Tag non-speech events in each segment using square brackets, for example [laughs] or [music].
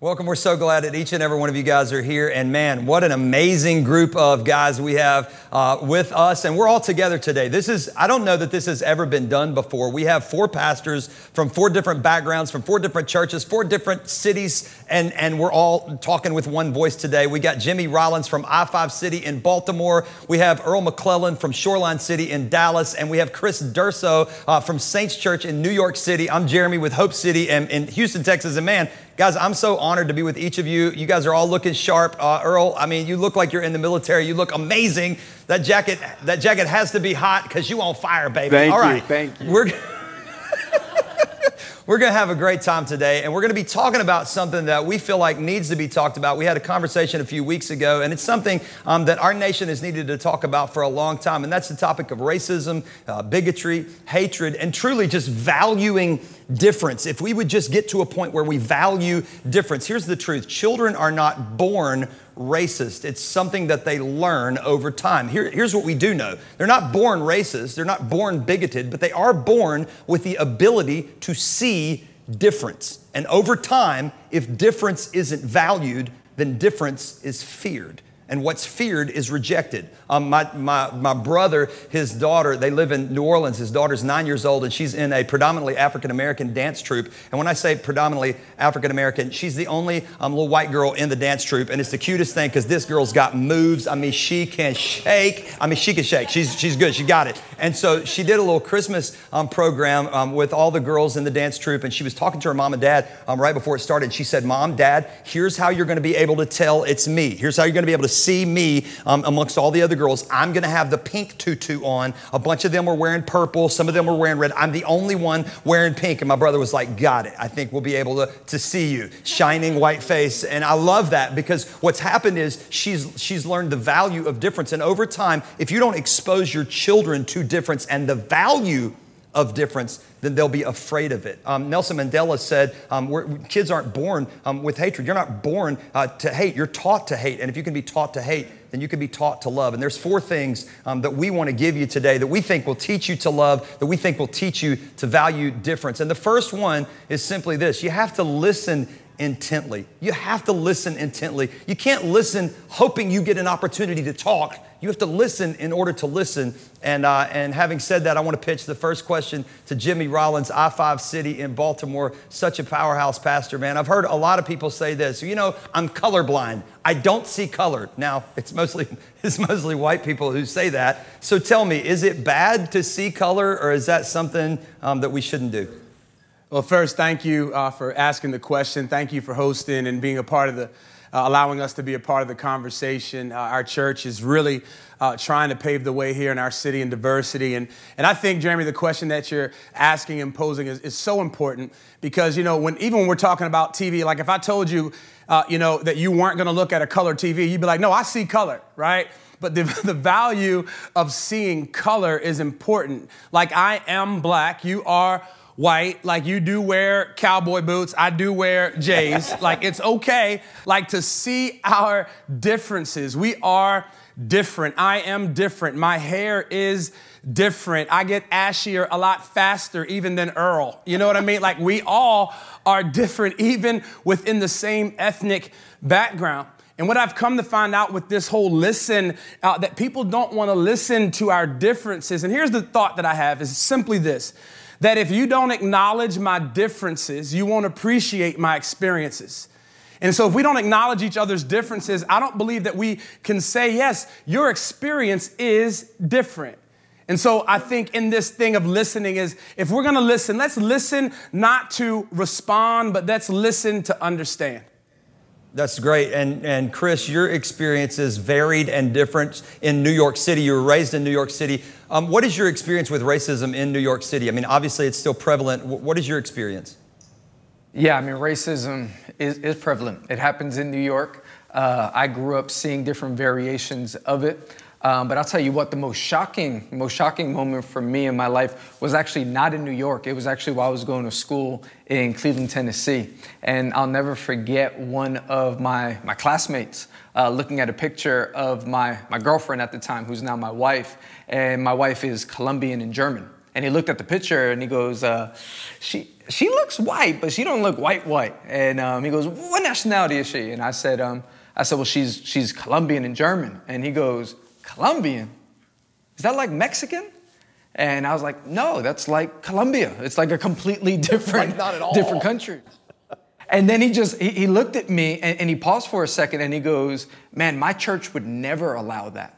Welcome. We're so glad that each and every one of you guys are here. And man, what an amazing group of guys we have uh, with us. And we're all together today. This is, I don't know that this has ever been done before. We have four pastors from four different backgrounds, from four different churches, four different cities, and, and we're all talking with one voice today. We got Jimmy Rollins from I 5 City in Baltimore. We have Earl McClellan from Shoreline City in Dallas. And we have Chris Durso uh, from Saints Church in New York City. I'm Jeremy with Hope City and in Houston, Texas. And man, Guys, I'm so honored to be with each of you. You guys are all looking sharp. Uh, Earl, I mean, you look like you're in the military. You look amazing. That jacket, that jacket has to be hot because you on fire, baby. Thank all you. right. Thank you. We're [laughs] We're going to have a great time today, and we're going to be talking about something that we feel like needs to be talked about. We had a conversation a few weeks ago, and it's something um, that our nation has needed to talk about for a long time, and that's the topic of racism, uh, bigotry, hatred, and truly just valuing difference. If we would just get to a point where we value difference, here's the truth children are not born racist. It's something that they learn over time. Here, here's what we do know they're not born racist, they're not born bigoted, but they are born with the ability to see difference. And over time, if difference isn't valued, then difference is feared and what's feared is rejected. Um, my, my, my brother, his daughter, they live in New Orleans. His daughter's nine years old, and she's in a predominantly African American dance troupe. And when I say predominantly African American, she's the only um, little white girl in the dance troupe. And it's the cutest thing because this girl's got moves. I mean, she can shake. I mean, she can shake. She's, she's good. She got it. And so she did a little Christmas um, program um, with all the girls in the dance troupe. And she was talking to her mom and dad um, right before it started. She said, Mom, Dad, here's how you're going to be able to tell it's me. Here's how you're going to be able to see me um, amongst all the other girls. I'm going to have the pink tutu on. A bunch of them were wearing purple. Some of them were wearing red. I'm the only one wearing pink. And my brother was like, Got it. I think we'll be able to, to see you. Shining white face. And I love that because what's happened is she's, she's learned the value of difference. And over time, if you don't expose your children to difference and the value of difference, then they'll be afraid of it. Um, Nelson Mandela said, um, kids aren't born um, with hatred. You're not born uh, to hate, you're taught to hate. And if you can be taught to hate, then you can be taught to love. And there's four things um, that we want to give you today that we think will teach you to love, that we think will teach you to value difference. And the first one is simply this you have to listen intently. You have to listen intently. You can't listen hoping you get an opportunity to talk. You have to listen in order to listen. And, uh, and having said that, I want to pitch the first question to Jimmy Rollins, I 5 City in Baltimore. Such a powerhouse pastor, man. I've heard a lot of people say this. You know, I'm colorblind. I don't see color. Now, it's mostly, [laughs] it's mostly white people who say that. So tell me, is it bad to see color, or is that something um, that we shouldn't do? Well, first, thank you uh, for asking the question. Thank you for hosting and being a part of the, uh, allowing us to be a part of the conversation. Uh, our church is really uh, trying to pave the way here in our city in diversity. And, and I think, Jeremy, the question that you're asking and posing is, is so important because, you know, when, even when we're talking about TV, like if I told you, uh, you know, that you weren't going to look at a color TV, you'd be like, no, I see color, right? But the, [laughs] the value of seeing color is important. Like I am black, you are white, like you do wear cowboy boots, I do wear J's. [laughs] like it's okay, like to see our differences. We are different. I am different. My hair is different. I get ashier a lot faster even than Earl. You know what I mean? Like we all are different even within the same ethnic background. And what I've come to find out with this whole listen, uh, that people don't want to listen to our differences. And here's the thought that I have is simply this that if you don't acknowledge my differences, you won't appreciate my experiences. And so, if we don't acknowledge each other's differences, I don't believe that we can say, yes, your experience is different. And so, I think in this thing of listening is if we're gonna listen, let's listen not to respond, but let's listen to understand. That's great. And, and Chris, your experience is varied and different in New York City. You were raised in New York City. Um, what is your experience with racism in New York City? I mean, obviously it's still prevalent. What is your experience? Yeah, I mean, racism is, is prevalent. It happens in New York. Uh, I grew up seeing different variations of it. Um, but I'll tell you what, the most shocking, most shocking moment for me in my life was actually not in New York. It was actually while I was going to school in Cleveland, Tennessee. And I'll never forget one of my, my classmates uh, looking at a picture of my, my girlfriend at the time, who's now my wife. And my wife is Colombian and German. And he looked at the picture and he goes, uh, she, she looks white, but she don't look white white. And um, he goes, what nationality is she? And I said, um, I said, well, she's, she's Colombian and German. And he goes, Colombian? Is that like Mexican? And I was like, no, that's like Colombia. It's like a completely [laughs] different, like different country. And then he just, he, he looked at me and, and he paused for a second and he goes, man, my church would never allow that.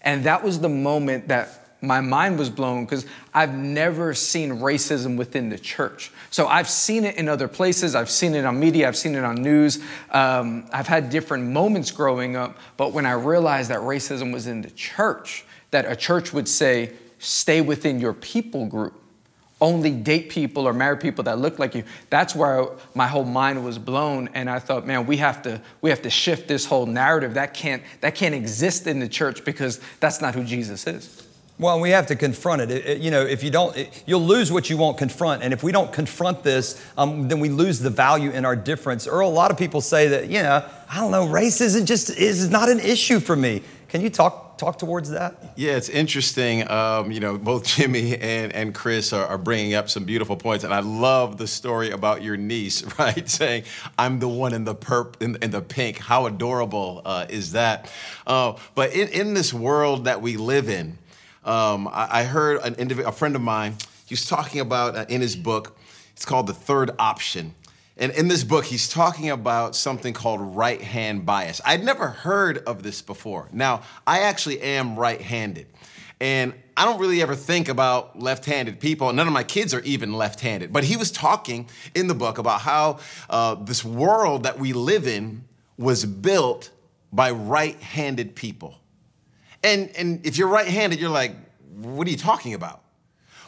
And that was the moment that my mind was blown because I've never seen racism within the church. So I've seen it in other places. I've seen it on media. I've seen it on news. Um, I've had different moments growing up. But when I realized that racism was in the church, that a church would say, stay within your people group, only date people or marry people that look like you. That's where my whole mind was blown. And I thought, man, we have to, we have to shift this whole narrative. That can't, that can't exist in the church because that's not who Jesus is. Well, we have to confront it. you know, if you don't, you'll lose what you won't confront. And if we don't confront this, um, then we lose the value in our difference. Earl, a lot of people say that, you know, I don't know, race isn't just is not an issue for me. Can you talk talk towards that? Yeah, it's interesting. Um, you know, both [laughs] Jimmy and, and Chris are, are, bringing up some beautiful points, and I love the story about your niece, [laughs] right? Saying, "I'm the one in the perp in, in the pink." How adorable uh, is that? Uh, but in, in this world that we live in, um, I, I, heard an indiv- a friend of mine, he was talking about uh, in his book, it's called The Third Option. And in this book, he's talking about something called right hand bias. I'd never heard of this before. Now, I actually am right handed. And I don't really ever think about left handed people. None of my kids are even left handed. But he was talking in the book about how uh, this world that we live in was built by right handed people. And, and if you're right handed, you're like, what are you talking about?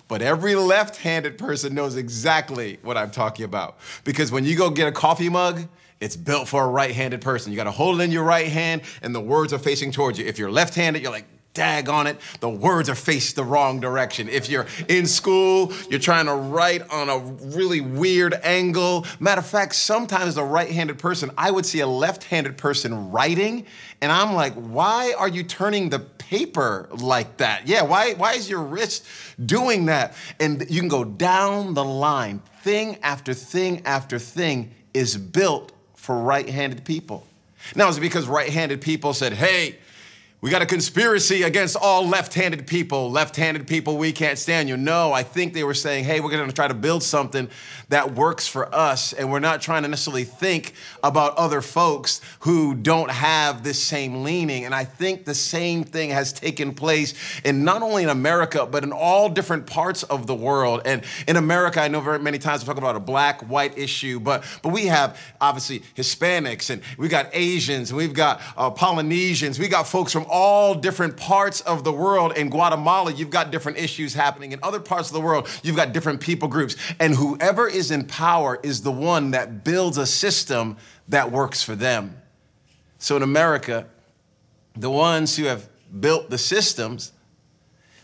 But every left handed person knows exactly what I'm talking about. Because when you go get a coffee mug, it's built for a right handed person. You gotta hold it in your right hand and the words are facing towards you. If you're left handed, you're like, dag on it, the words are faced the wrong direction. If you're in school, you're trying to write on a really weird angle. Matter of fact, sometimes a right handed person, I would see a left handed person writing, and I'm like, why are you turning the paper like that? Yeah, why, why is your wrist doing that? And you can go down the line. Thing after thing after thing is built for right handed people. Now, is it because right handed people said, hey, we got a conspiracy against all left handed people. Left handed people, we can't stand you. No, I think they were saying, hey, we're going to try to build something that works for us. And we're not trying to necessarily think about other folks who don't have this same leaning. And I think the same thing has taken place in not only in America, but in all different parts of the world. And in America, I know very many times we talk about a black white issue, but, but we have obviously Hispanics and we got Asians and we've got uh, Polynesians. We got folks from all different parts of the world. In Guatemala, you've got different issues happening. In other parts of the world, you've got different people groups. And whoever is in power is the one that builds a system that works for them. So in America, the ones who have built the systems,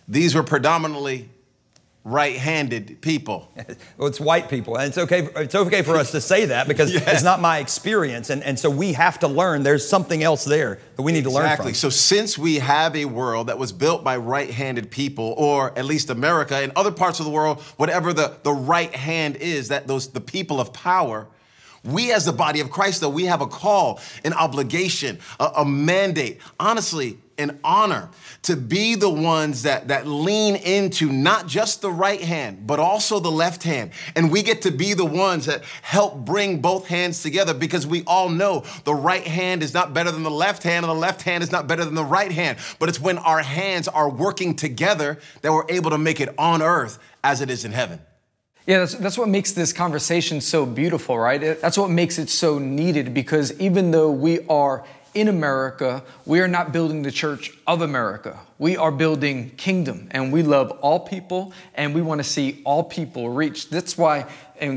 these were predominantly right-handed people. [laughs] well, it's white people, and it's okay. It's okay for us to say that because [laughs] yeah. it's not my experience, and, and so we have to learn. There's something else there that we need exactly. to learn. Exactly. So since we have a world that was built by right-handed people, or at least America and other parts of the world, whatever the the right hand is, that those the people of power. We, as the body of Christ, though, we have a call, an obligation, a, a mandate. Honestly, an honor to be the ones that, that lean into not just the right hand, but also the left hand. And we get to be the ones that help bring both hands together because we all know the right hand is not better than the left hand and the left hand is not better than the right hand. But it's when our hands are working together that we're able to make it on earth as it is in heaven. Yeah, that's, that's what makes this conversation so beautiful, right? That's what makes it so needed because even though we are in America, we are not building the church of America. We are building kingdom and we love all people and we want to see all people reached. That's why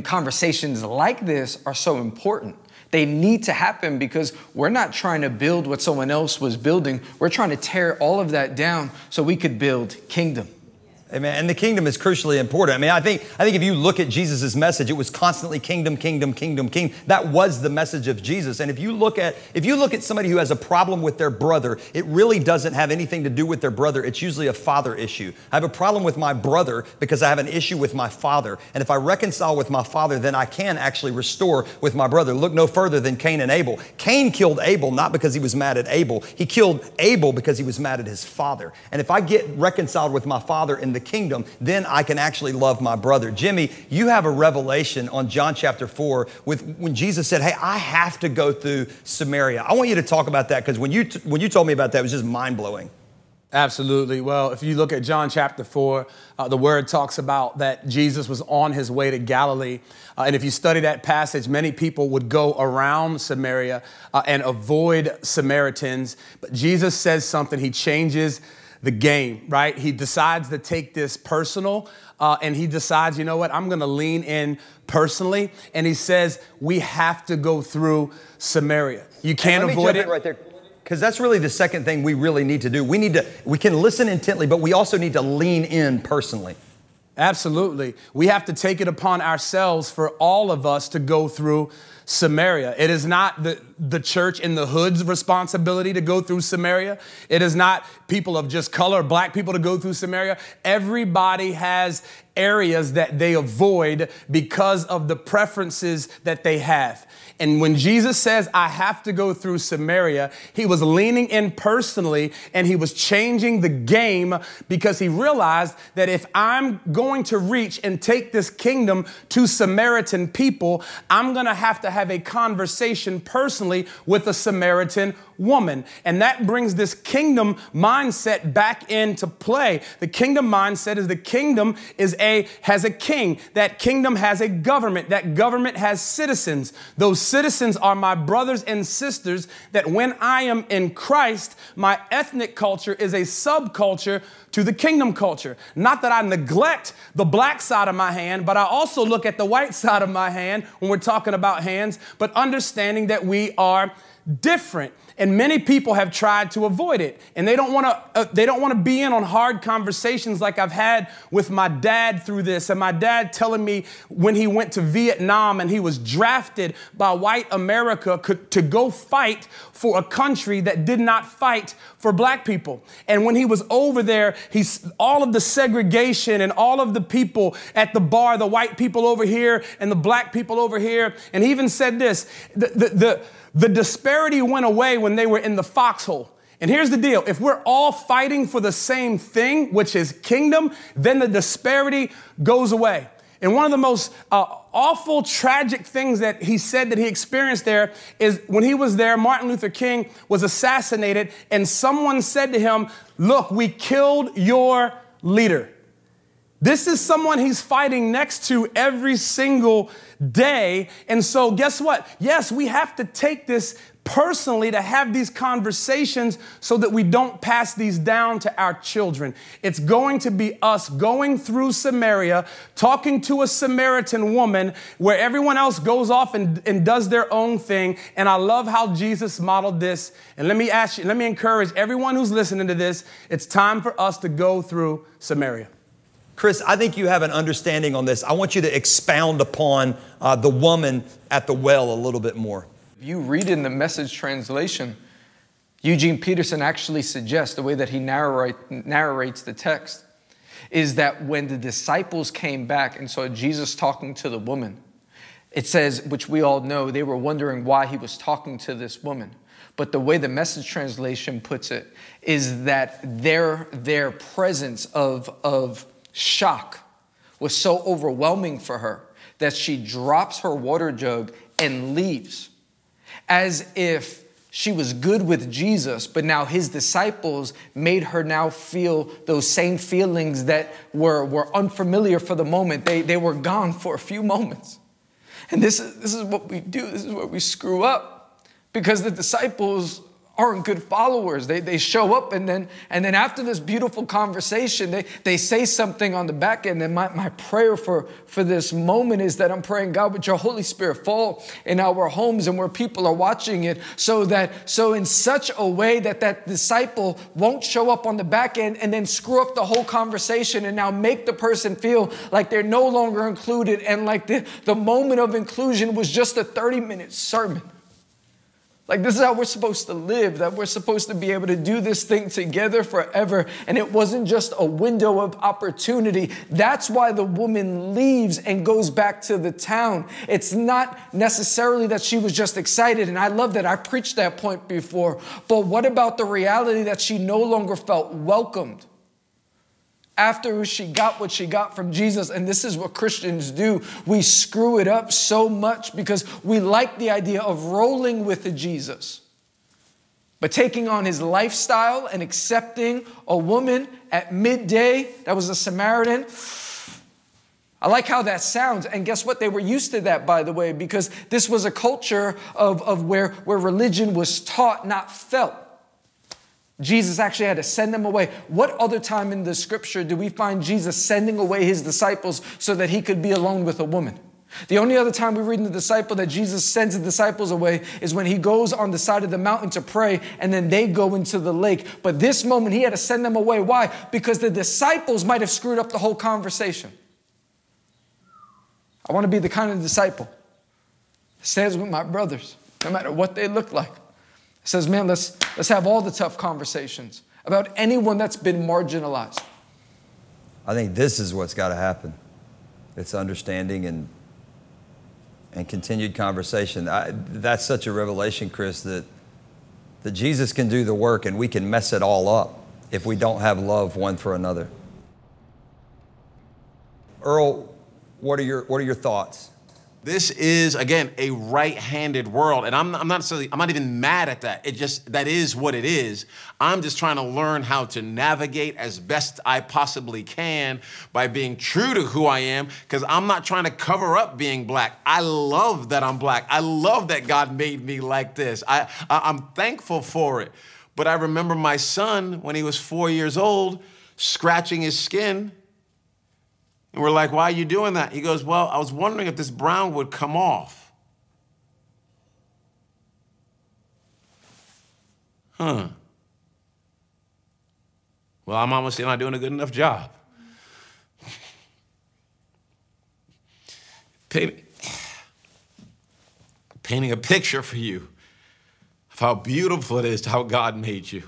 conversations like this are so important. They need to happen because we're not trying to build what someone else was building. We're trying to tear all of that down so we could build kingdom. Amen. And the kingdom is crucially important. I mean, I think, I think if you look at Jesus' message, it was constantly kingdom, kingdom, kingdom, kingdom. That was the message of Jesus. And if you look at, if you look at somebody who has a problem with their brother, it really doesn't have anything to do with their brother. It's usually a father issue. I have a problem with my brother because I have an issue with my father. And if I reconcile with my father, then I can actually restore with my brother. Look no further than Cain and Abel. Cain killed Abel not because he was mad at Abel. He killed Abel because he was mad at his father. And if I get reconciled with my father in the kingdom, then I can actually love my brother. Jimmy, you have a revelation on John chapter 4 with when Jesus said, Hey, I have to go through Samaria. I want you to talk about that because when you, t- when you told me about that, it was just mind blowing. Absolutely. Well, if you look at John chapter 4, uh, the word talks about that Jesus was on his way to Galilee. Uh, and if you study that passage, many people would go around Samaria uh, and avoid Samaritans. But Jesus says something, he changes the game, right? He decides to take this personal uh, and he decides, you know what, I'm gonna lean in personally. And he says, we have to go through Samaria. You can't avoid it. Right there. Because that's really the second thing we really need to do. We need to, we can listen intently, but we also need to lean in personally. Absolutely. We have to take it upon ourselves for all of us to go through Samaria. It is not the, the church in the hood's responsibility to go through Samaria. It is not people of just color, black people to go through Samaria. Everybody has areas that they avoid because of the preferences that they have. And when Jesus says, I have to go through Samaria, he was leaning in personally and he was changing the game because he realized that if I'm going to reach and take this kingdom to Samaritan people, I'm going to have to have a conversation personally with a Samaritan woman. And that brings this kingdom mindset back into play. The kingdom mindset is the kingdom is a has a king. That kingdom has a government. That government has citizens. Those citizens are my brothers and sisters that when I am in Christ, my ethnic culture is a subculture to the kingdom culture. Not that I neglect the black side of my hand, but I also look at the white [laughs] side of my hand when we're talking about hands, but understanding that we are different and many people have tried to avoid it. And they don't want to uh, they don't want to be in on hard conversations like i've had with my dad through this. And my dad telling me when he went to vietnam and he was drafted by white america to go fight for a country that did not fight for black people and when he was over there he's all of the segregation and all of the people at the bar the white people over here and the black people over here and he even said this the, the, the the disparity went away when they were in the foxhole. And here's the deal if we're all fighting for the same thing, which is kingdom, then the disparity goes away. And one of the most uh, awful, tragic things that he said that he experienced there is when he was there, Martin Luther King was assassinated, and someone said to him, Look, we killed your leader. This is someone he's fighting next to every single day. And so, guess what? Yes, we have to take this personally to have these conversations so that we don't pass these down to our children. It's going to be us going through Samaria, talking to a Samaritan woman where everyone else goes off and, and does their own thing. And I love how Jesus modeled this. And let me ask you, let me encourage everyone who's listening to this it's time for us to go through Samaria. Chris, I think you have an understanding on this. I want you to expound upon uh, the woman at the well a little bit more. You read in the message translation, Eugene Peterson actually suggests the way that he narrate, narrates the text is that when the disciples came back and saw Jesus talking to the woman, it says, which we all know, they were wondering why he was talking to this woman. But the way the message translation puts it is that their, their presence of, of shock was so overwhelming for her that she drops her water jug and leaves as if she was good with Jesus, but now his disciples made her now feel those same feelings that were, were unfamiliar for the moment. They, they were gone for a few moments. And this is, this is what we do, this is where we screw up because the disciples aren't good followers. They, they show up and then and then after this beautiful conversation, they, they say something on the back end. And my, my prayer for, for this moment is that I'm praying, God, would your Holy Spirit fall in our homes and where people are watching it so that so in such a way that that disciple won't show up on the back end and then screw up the whole conversation and now make the person feel like they're no longer included and like the, the moment of inclusion was just a 30 minute sermon. Like, this is how we're supposed to live, that we're supposed to be able to do this thing together forever. And it wasn't just a window of opportunity. That's why the woman leaves and goes back to the town. It's not necessarily that she was just excited. And I love that. I preached that point before. But what about the reality that she no longer felt welcomed? After she got what she got from Jesus. And this is what Christians do. We screw it up so much because we like the idea of rolling with the Jesus. But taking on his lifestyle and accepting a woman at midday that was a Samaritan, I like how that sounds. And guess what? They were used to that, by the way, because this was a culture of, of where, where religion was taught, not felt. Jesus actually had to send them away. What other time in the scripture do we find Jesus sending away his disciples so that he could be alone with a woman? The only other time we read in the disciple that Jesus sends the disciples away is when he goes on the side of the mountain to pray and then they go into the lake. But this moment he had to send them away. Why? Because the disciples might have screwed up the whole conversation. I want to be the kind of disciple that stands with my brothers, no matter what they look like says, man, let's, let's have all the tough conversations about anyone that's been marginalized. I think this is what's got to happen. It's understanding and and continued conversation. I, that's such a revelation, Chris, that that Jesus can do the work and we can mess it all up if we don't have love one for another. Earl, what are your what are your thoughts? This is again a right-handed world, and I'm, I'm not necessarily I'm not even mad at that. It just that is what it is. I'm just trying to learn how to navigate as best I possibly can by being true to who I am, because I'm not trying to cover up being black. I love that I'm black. I love that God made me like this. I, I I'm thankful for it. But I remember my son when he was four years old scratching his skin and we're like, why are you doing that? He goes, well, I was wondering if this brown would come off. Huh. Well, I'm obviously not doing a good enough job. Painting a picture for you of how beautiful it is how God made you.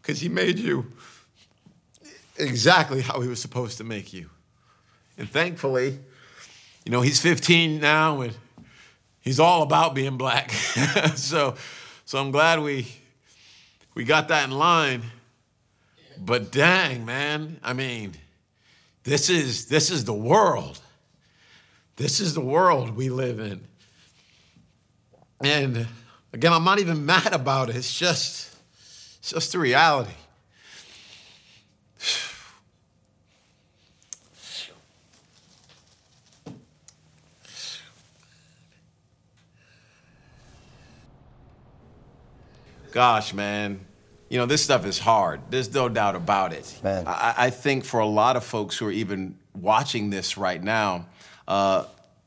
Because He made you exactly how he was supposed to make you. And thankfully, you know, he's 15 now and he's all about being black. [laughs] so, so I'm glad we we got that in line. But dang, man, I mean, this is this is the world. This is the world we live in. And again, I'm not even mad about it. It's just it's just the reality. Gosh, man. You know, this stuff is hard. There's no doubt about it. Man. I, I think for a lot of folks who are even watching this right now, uh,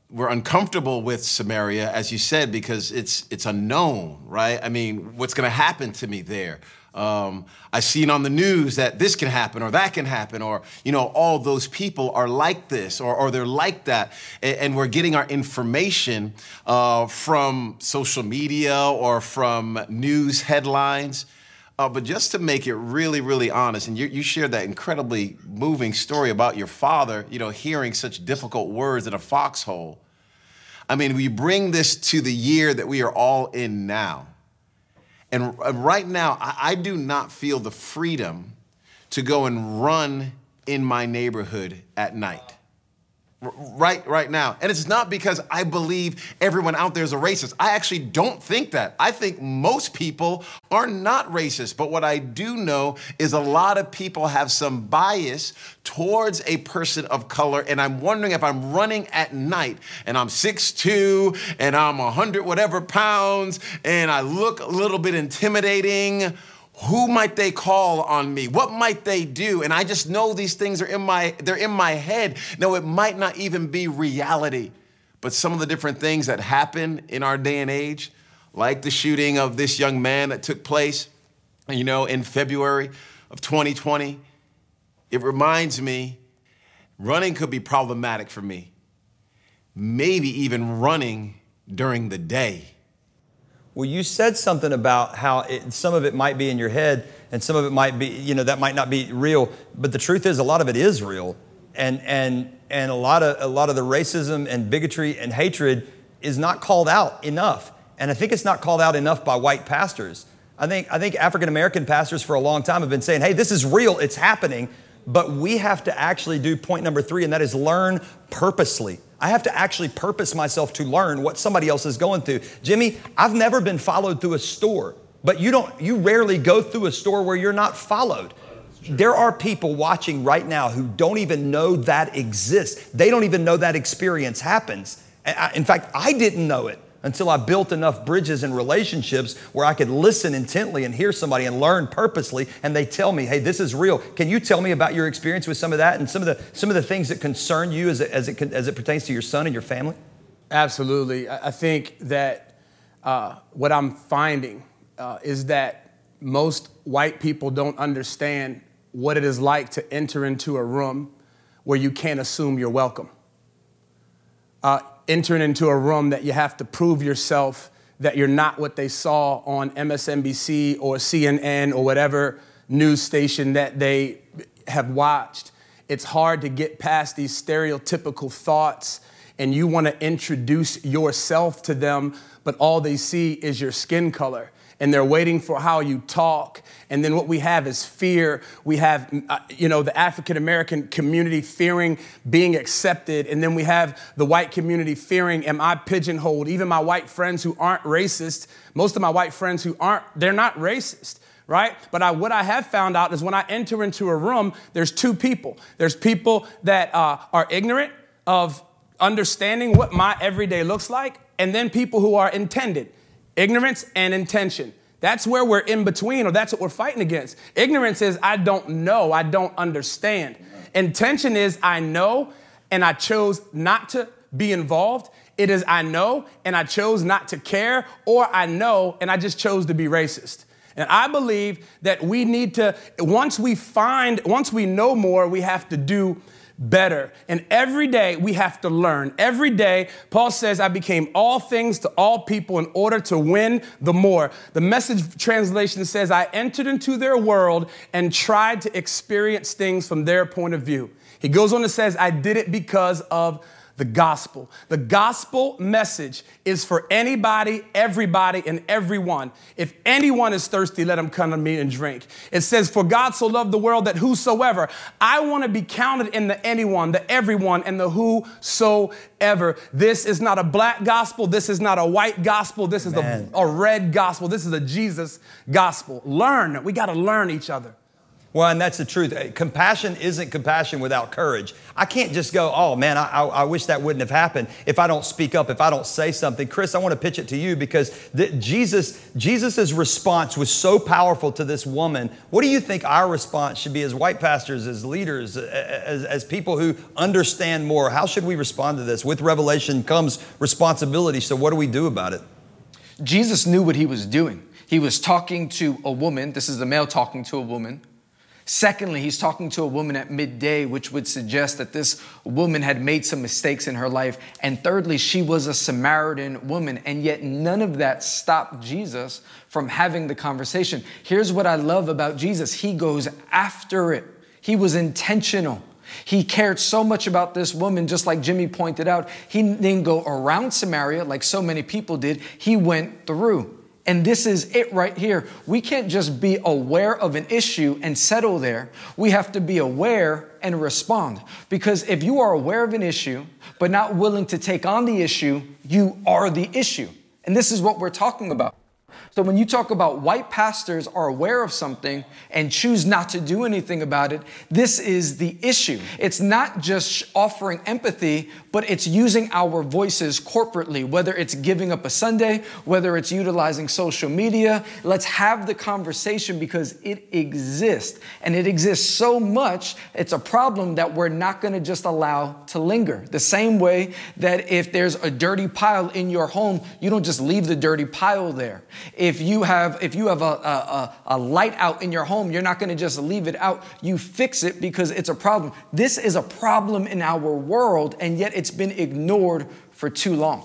we're uncomfortable with Samaria, as you said, because it's it's unknown, right? I mean, what's going to happen to me there? Um, I've seen on the news that this can happen or that can happen, or, you know, all those people are like this or, or they're like that. And, and we're getting our information uh, from social media or from news headlines. Uh, but just to make it really, really honest, and you, you shared that incredibly moving story about your father, you know, hearing such difficult words in a foxhole. I mean, we bring this to the year that we are all in now. And uh, right now, I do not feel the freedom to go and run in my neighborhood at night. Right right now. And it's not because i believe everyone out there is a racist. I actually don't think that. I think most people are not racist. But what i do know is a lot of people have some bias towards a person of color. And i'm wondering if i'm running at night and i'm 6'2 and i'm 100 whatever pounds and i look a little bit intimidating who might they call on me? What might they do? And i just know these things are in my they're in my head. No it might not even be reality but some of the different things that happen in our day and age like the shooting of this young man that took place you know in february of 2020 it reminds me running could be problematic for me. Maybe even running during the day well, you said something about how it, some of it might be in your head and some of it might be, you know, that might not be real. But the truth is, a lot of it is real. And, and, and a, lot of, a lot of the racism and bigotry and hatred is not called out enough. And I think it's not called out enough by white pastors. I think, I think African American pastors for a long time have been saying, hey, this is real, it's happening. But we have to actually do point number three, and that is learn purposely. I have to actually purpose myself to learn what somebody else is going through. Jimmy, I've never been followed through a store, but you don't you rarely go through a store where you're not followed. There are people watching right now who don't even know that exists. They don't even know that experience happens. In fact, I didn't know it until I built enough bridges and relationships where I could listen intently and hear somebody and learn purposely. And they tell me, hey, this is real. Can you tell me about your experience with some of that and some of the, some of the things that concern you as it, as it, as it pertains to your son and your family? Absolutely. I think that uh, what I'm finding uh, is that most white people don't understand what it is like to enter into a room where you can't assume you're welcome. Uh, entering into a room that you have to prove yourself that you're not what they saw on MSNBC or CNN or whatever news station that they have watched. It's hard to get past these stereotypical thoughts, and you want to introduce yourself to them, but all they see is your skin color and they're waiting for how you talk. And then what we have is fear. We have, uh, you know, the African American community fearing being accepted. And then we have the white community fearing, am I pigeonholed? Even my white friends who aren't racist, most of my white friends who aren't, they're not racist right? But I, what I have found out is when I enter into a room, there's two people. There's people that uh, are ignorant of understanding what my everyday looks like, and then people who are intended ignorance and intention. That's where we're in between, or that's what we're fighting against. Ignorance is I don't know, I don't understand. Intention is I know and I chose not to be involved. It is I know and I chose not to care, or I know and I just chose to be racist. And I believe that we need to, once we find, once we know more, we have to do better. And every day we have to learn. Every day, Paul says, I became all things to all people in order to win the more. The message translation says, I entered into their world and tried to experience things from their point of view. He goes on and says, I did it because of the gospel. The gospel message is for anybody, everybody, and everyone. If anyone is thirsty, let him come to me and drink. It says, For God so loved the world that whosoever, I want to be counted in the anyone, the everyone, and the whosoever. This is not a black gospel. This is not a white gospel. This is a, a red gospel. This is a Jesus gospel. Learn. We got to learn each other. Well, and that's the truth. Uh, compassion isn't compassion without courage. I can't just go, oh man, I, I, wish that wouldn't have happened if I don't speak up, if I don't say something. Chris, I want to pitch it to you because the, Jesus, Jesus's response was so powerful to this woman. What do you think our response should be as white pastors, as leaders, as, as people who understand more? How should we respond to this? With revelation comes responsibility. So, what do we do about it? Jesus knew what he was doing. He was talking to a woman. This is a male talking to a woman Secondly, he's talking to a woman at midday, which would suggest that this woman had made some mistakes in her life. And thirdly, she was a Samaritan woman. And yet, none of that stopped Jesus from having the conversation. Here's what I love about Jesus he goes after it, he was intentional. He cared so much about this woman, just like Jimmy pointed out. He didn't go around Samaria like so many people did, he went through. And this is it right here. We can't just be aware of an issue and settle there. We have to be aware and respond. Because if you are aware of an issue, but not willing to take on the issue, you are the issue. And this is what we're talking about. So when you talk about white pastors are aware of something and choose not to do anything about it, this is the issue. It's not just offering empathy, but it's using our voices corporately, whether it's giving up a Sunday, whether it's utilizing social media. Let's have the conversation because it exists. And it exists so much, it's a problem that we're not going to just allow to linger. The same way that if there's a dirty pile in your home, you don't just leave the dirty pile there if you have if you have a, a, a light out in your home you're not going to just leave it out you fix it because it's a problem this is a problem in our world and yet it's been ignored for too long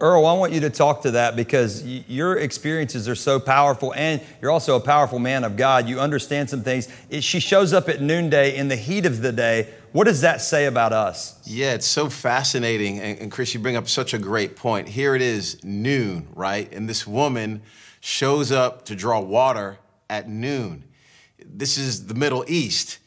Earl, I want you to talk to that because your experiences are so powerful, and you're also a powerful man of God. You understand some things. It, she shows up at noonday in the heat of the day. What does that say about us? Yeah, it's so fascinating. And, and, Chris, you bring up such a great point. Here it is, noon, right? And this woman shows up to draw water at noon. This is the Middle East.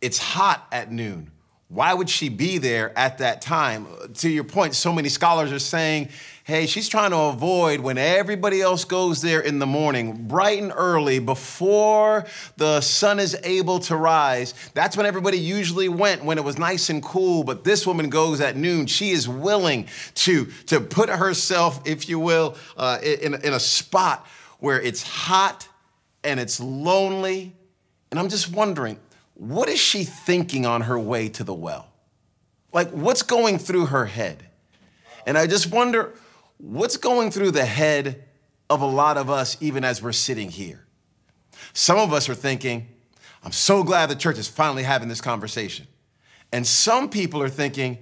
It's hot at noon. Why would she be there at that time? To your point, so many scholars are saying, hey, she's trying to avoid when everybody else goes there in the morning, bright and early, before the sun is able to rise. That's when everybody usually went when it was nice and cool. But this woman goes at noon. She is willing to, to put herself, if you will, uh, in, in a spot where it's hot and it's lonely. And I'm just wondering, what is she thinking on her way to the well? Like, what's going through her head? And I just wonder what's going through the head of a lot of us, even as we're sitting here. Some of us are thinking, I'm so glad the church is finally having this conversation. And some people are thinking,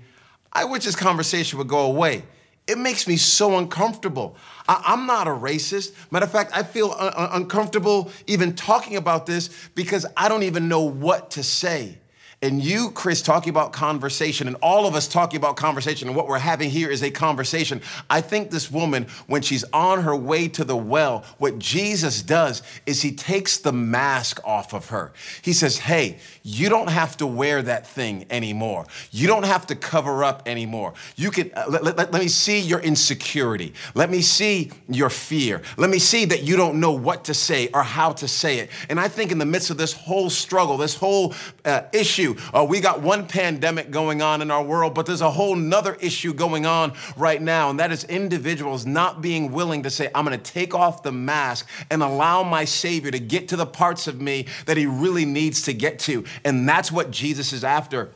I wish this conversation would go away. It makes me so uncomfortable. I, am not a racist. Matter of fact, I feel un- uncomfortable even talking about this because I don't even know what to say. And you, Chris, talking about conversation, and all of us talking about conversation, and what we're having here is a conversation. I think this woman, when she's on her way to the well, what Jesus does is he takes the mask off of her. He says, Hey, you don't have to wear that thing anymore. You don't have to cover up anymore. You can, uh, let, let, let me see your insecurity. Let me see your fear. Let me see that you don't know what to say or how to say it. And I think in the midst of this whole struggle, this whole uh, issue, Uh, we got one pandemic going on in our world, but there's a whole nother issue going on right now, and that is individuals not being willing to say, I'm going to take off the mask and allow my Savior to get to the parts of me that He really needs to get to. And that's what Jesus is after.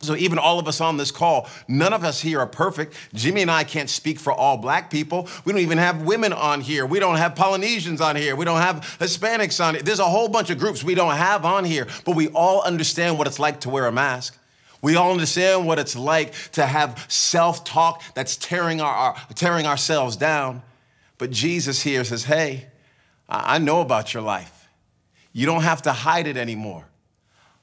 So, even all of us on this call, none of us here are perfect. Jimmy and I can't speak for all black people. We don't even have women on here. We don't have Polynesians on here. We don't have Hispanics on here. There's a whole bunch of groups we don't have on here, but we all understand what it's like to wear a mask. We all understand what it's like to have self talk that's tearing, our, our, tearing ourselves down. But Jesus here says, Hey, I know about your life. You don't have to hide it anymore.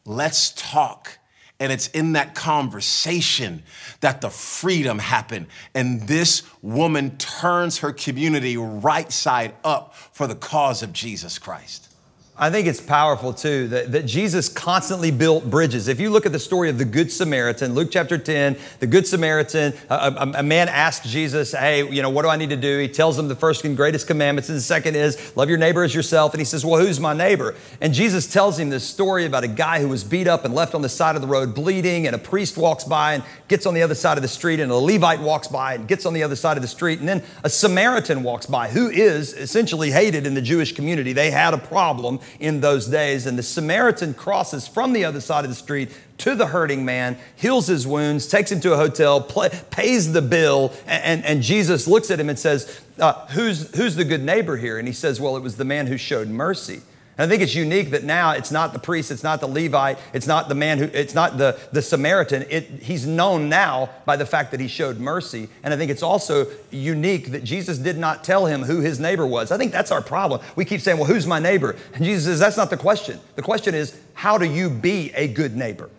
Let's talk. And it's in that conversation that the freedom happened. And this woman turns her community right side up for the cause of Jesus Christ. I think it's powerful too that, that Jesus constantly built bridges. If you look at the story of the Good Samaritan, Luke chapter 10, the Good Samaritan, a, a, a, man asks Jesus, Hey, you know, what do I need to do? He tells him the first and greatest commandments. And the second is, Love your neighbor as yourself. And he says, Well, who's my neighbor? And Jesus tells him this story about a guy who was beat up and left on the side of the road bleeding. And a priest walks by and gets on the other side of the street. And a Levite walks by and gets on the other side of the street. And then a Samaritan walks by who is essentially hated in the Jewish community. They had a problem in those days. And the Samaritan crosses from the other side of the street to the hurting man, heals his wounds, takes him to a hotel, play, pays the bill, and, and, and, Jesus looks at him and says, uh, who's, who's the good neighbor here? And he says, Well, it was the man who showed mercy. And I think it's unique that now it's not the priest, it's not the Levite, it's not the man who, it's not the, the Samaritan. It, he's known now by the fact that he showed mercy. And I think it's also unique that Jesus did not tell him who his neighbor was. I think that's our problem. We keep saying, well, who's my neighbor? And Jesus says, that's not the question. The question is, how do you be a good neighbor?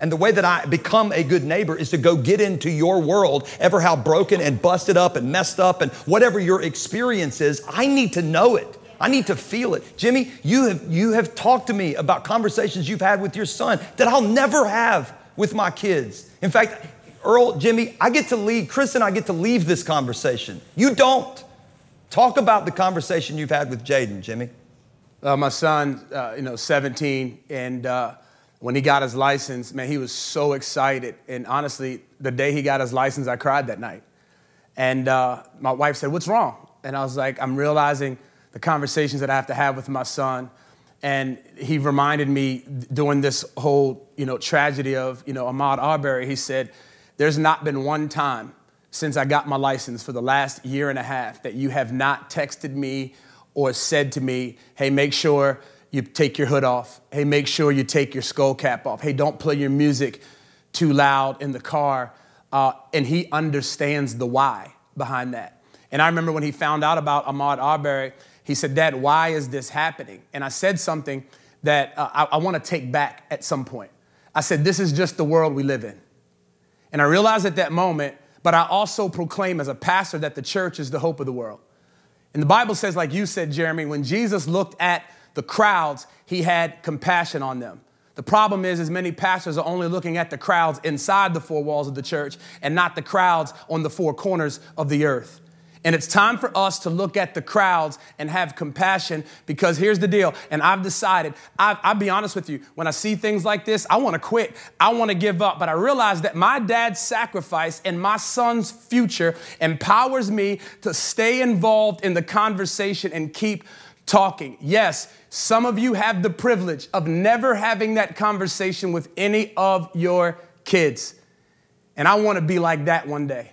And the way that I become a good neighbor is to go get into your world, ever how broken and busted up and messed up and whatever your experience is, I need to know it. I need to feel it. Jimmy, you have, you have talked to me about conversations you've had with your son that I'll never have with my kids. In fact, Earl, Jimmy, I get to leave, Chris and I get to leave this conversation. You don't. Talk about the conversation you've had with Jaden, Jimmy. Uh, my son, uh, you know, 17, and uh, when he got his license, man, he was so excited. And honestly, the day he got his license, I cried that night. And uh, my wife said, What's wrong? And I was like, I'm realizing the conversations that I have to have with my son. And he reminded me during this whole, you know, tragedy of, you know, Ahmaud Arbery, he said, there's not been one time since I got my license for the last year and a half that you have not texted me or said to me, hey, make sure you take your hood off. Hey, make sure you take your skull cap off. Hey, don't play your music too loud in the car. Uh, and he understands the why behind that. And I remember when he found out about Ahmad Arbery, he said, Dad, why is this happening? And I said something that uh, I, I want to take back at some point. I said, This is just the world we live in. And I realized at that moment, but I also proclaim as a pastor that the church is the hope of the world. And the Bible says, like you said, Jeremy, when Jesus looked at the crowds, he had compassion on them. The problem is, is many pastors are only looking at the crowds inside the four walls of the church and not the crowds on the four corners of the earth. And it's time for us to look at the crowds and have compassion because here's the deal. And I've decided, I, will be honest with you, when I see things like this, I want to quit. I want to give up. But I realize that my dad's sacrifice and my son's future empowers me to stay involved in the conversation and keep talking. Yes, some of you have the privilege of never having that conversation with any of your kids. And I want to be like that one day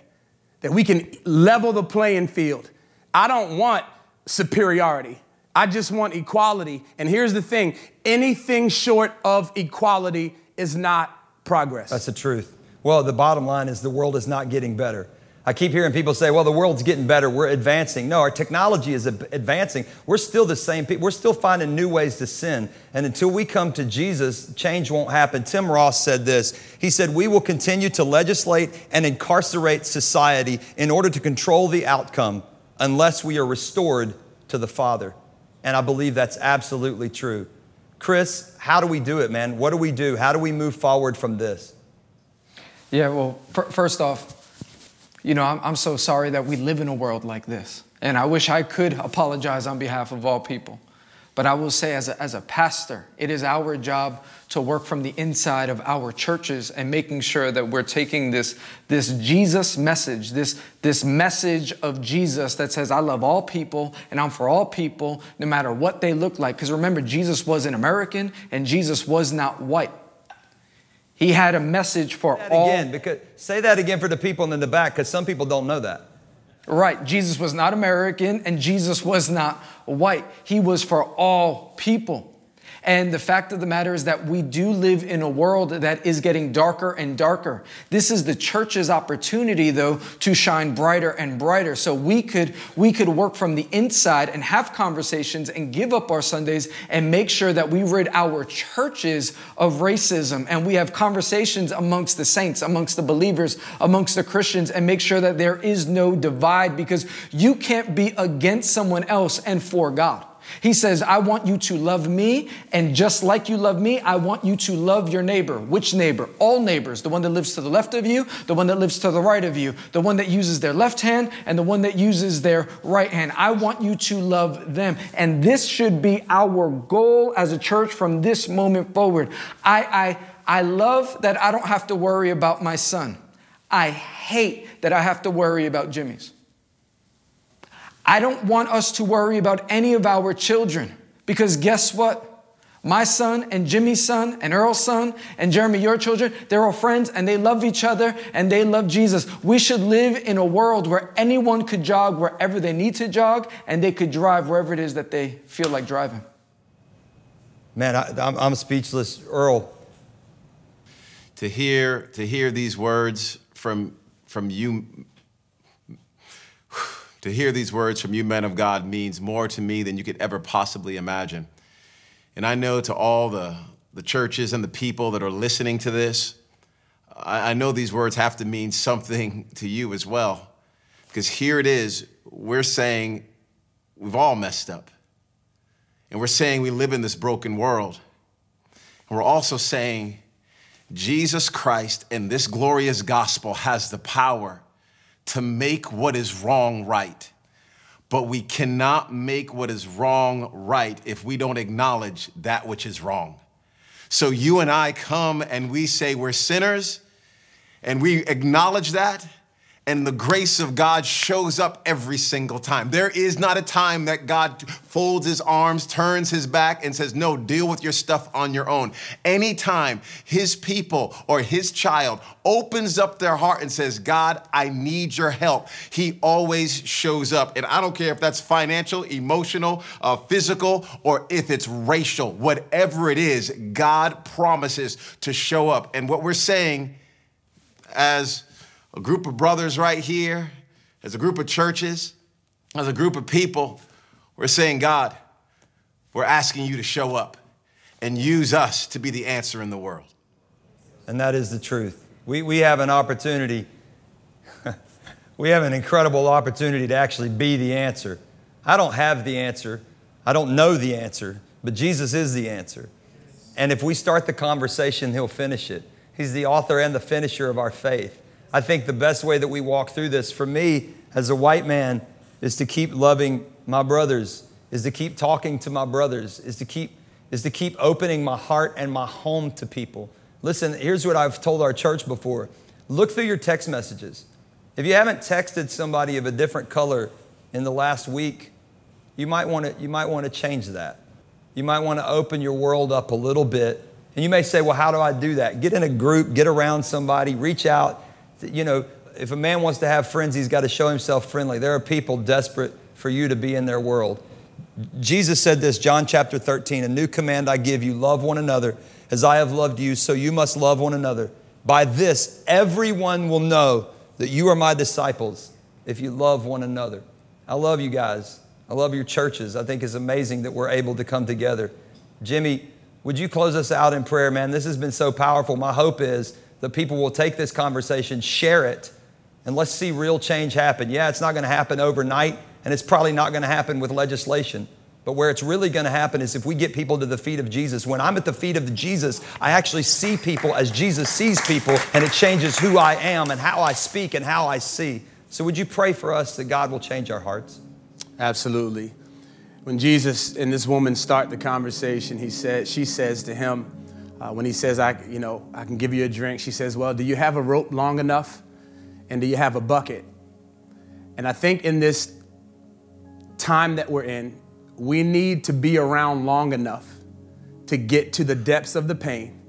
that we can level the playing field. I don't want superiority. I just want equality. And here's the thing anything short of equality is not progress. That's the truth. Well, the bottom line is the world is not getting better. I keep hearing people say, well, the world's getting better. We're advancing. No, our technology is advancing. We're still the same people. We're still finding new ways to sin. And until we come to Jesus, change won't happen. Tim Ross said this. He said, We will continue to legislate and incarcerate society in order to control the outcome unless we are restored to the Father. And I believe that's absolutely true. Chris, how do we do it, man? What do we do? How do we move forward from this? Yeah, well, first off, you know, I'm, I'm so sorry that we live in a world like this. And I wish I could apologize on behalf of all people. But I will say, as a, as a pastor, it is our job to work from the inside of our churches and making sure that we're taking this, this Jesus message, this, this message of Jesus that says, I love all people and I'm for all people, no matter what they look like. Because remember, Jesus was an American and Jesus was not white. He had a message for all. Again, because say that again for the people in the back, because some people don't know that. Right. Jesus was not American and Jesus was not white. He was for all people. And the fact of the matter is that we do live in a world that is getting darker and darker. This is the church's opportunity though to shine brighter and brighter. So we could we could work from the inside and have conversations and give up our Sundays and make sure that we rid our churches of racism and we have conversations amongst the saints, amongst the believers, amongst the Christians and make sure that there is no divide because you can't be against someone else and for God. He says, I want you to love me, and just like you love me, I want you to love your neighbor. Which neighbor? All neighbors. The one that lives to the left of you, the one that lives to the right of you, the one that uses their left hand, and the one that uses their right hand. I want you to love them. And this should be our goal as a church from this moment forward. I, I, I love that I don't have to worry about my son. I hate that I have to worry about Jimmy's. I don't want us to worry about any of our children because guess what? My son and Jimmy's son and Earl's son and Jeremy, your children, they're all friends and they love each other and they love Jesus. We should live in a world where anyone could jog wherever they need to jog and they could drive wherever it is that they feel like driving. Man, I, am I'm speechless. Earl. To hear, to hear these words from, from you, to hear these words from you, men of God, means more to me than you could ever possibly imagine. And I know to all the, the churches and the people that are listening to this, I, I know these words have to mean something [laughs] to you as well. Because here it is, we're saying we've all messed up. And we're saying we live in this broken world. And we're also saying Jesus Christ and this glorious gospel has the power to make what is wrong right. But we cannot make what is wrong right if we don't acknowledge that which is wrong. So you and I come and we say we're sinners and we acknowledge that and the grace of God shows up every single time. There is not a time that God folds his arms, turns his back, and says, No, deal with your stuff on your own. Anytime his people or his child opens up their heart and says, God, I need your help, he always shows up. And I don't care if that's financial, emotional, uh, physical, or if it's racial, whatever it is, God promises to show up. And what we're saying as a group of brothers right here, as a group of churches, as a group of people, we're saying, God, we're asking you to show up and use us to be the answer in the world. And that is the truth. We, we have an opportunity, [laughs] we have an incredible opportunity to actually be the answer. I don't have the answer, I don't know the answer, but Jesus is the answer. And if we start the conversation, He'll finish it. He's the author and the finisher of our faith. I think the best way that we walk through this for me as a white man is to keep loving my brothers, is to keep talking to my brothers, is to keep is to keep opening my heart and my home to people. Listen, here's what I've told our church before. Look through your text messages. If you haven't texted somebody of a different color in the last week, you might want to you might want to change that. You might want to open your world up a little bit. And you may say, "Well, how do I do that?" Get in a group, get around somebody, reach out you know, if a man wants to have friends, he's got to show himself friendly. There are people desperate for you to be in their world. Jesus said this, John chapter 13, a new command I give you love one another as I have loved you, so you must love one another. By this, everyone will know that you are my disciples if you love one another. I love you guys. I love your churches. I think it's amazing that we're able to come together. Jimmy, would you close us out in prayer, man? This has been so powerful. My hope is that people will take this conversation, share it, and let's see real change happen. Yeah, it's not going to happen overnight, and it's probably not going to happen with legislation. But where it's really going to happen is if we get people to the feet of Jesus. When I'm at the feet of Jesus, I actually see people as Jesus sees people, and it changes who I am and how I speak and how I see. So, would you pray for us that God will change our hearts? Absolutely. When Jesus and this woman start the conversation, he said, she says to him, uh, when he says, I, you know, I can give you a drink, she says, Well, do you have a rope long enough? And do you have a bucket? And I think in this time that we're in, we need to be around long enough to get to the depths of the pain.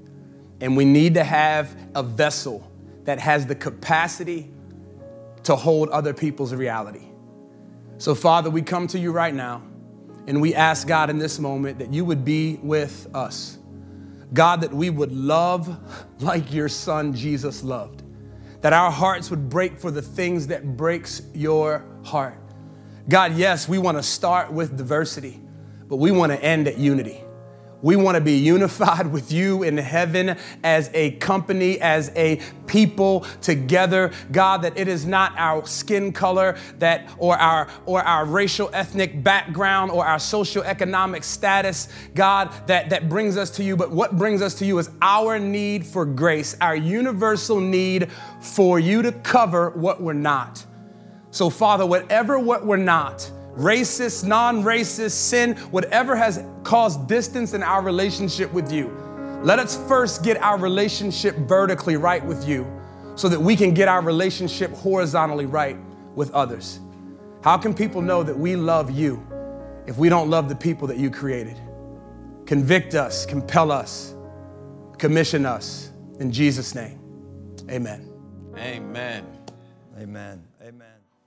And we need to have a vessel that has the capacity to hold other people's reality. So, Father, we come to you right now and we ask God in this moment that you would be with us. God, that we would love like your son Jesus loved. That our hearts would break for the things that breaks your heart. God, yes, we want to start with diversity, but we want to end at unity. We want to be unified [laughs] with you in heaven as a company, as a people together. God, that it is not our skin color that or our or our racial ethnic background or our socioeconomic status, God, that, that brings us to you, but what brings us to you is our need for grace, our universal need for you to cover what we're not. So, Father, whatever what we're not, racist, non racist, sin, whatever has caused distance in our relationship with you. Let us first get our relationship vertically right with you so that we can get our relationship horizontally right with others. How can people know that we love you if we don't love the people that you created? Convict us, compel us, commission us. In Jesus' name, amen. Amen. Amen. Amen.